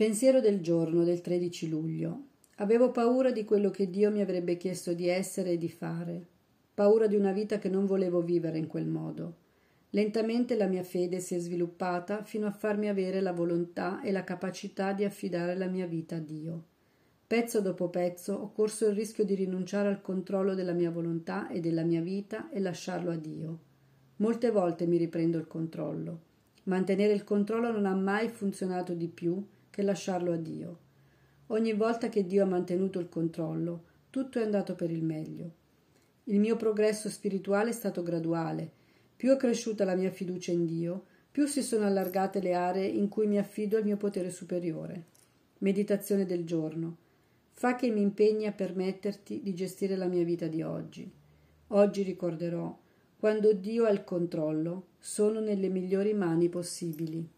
Pensiero del giorno del 13 luglio. Avevo paura di quello che Dio mi avrebbe chiesto di essere e di fare, paura di una vita che non volevo vivere in quel modo. Lentamente la mia fede si è sviluppata fino a farmi avere la volontà e la capacità di affidare la mia vita a Dio. Pezzo dopo pezzo ho corso il rischio di rinunciare al controllo della mia volontà e della mia vita e lasciarlo a Dio. Molte volte mi riprendo il controllo. Mantenere il controllo non ha mai funzionato di più che lasciarlo a Dio. Ogni volta che Dio ha mantenuto il controllo, tutto è andato per il meglio. Il mio progresso spirituale è stato graduale. Più è cresciuta la mia fiducia in Dio, più si sono allargate le aree in cui mi affido al mio potere superiore. Meditazione del giorno. Fa che mi impegni a permetterti di gestire la mia vita di oggi. Oggi ricorderò, quando Dio ha il controllo, sono nelle migliori mani possibili.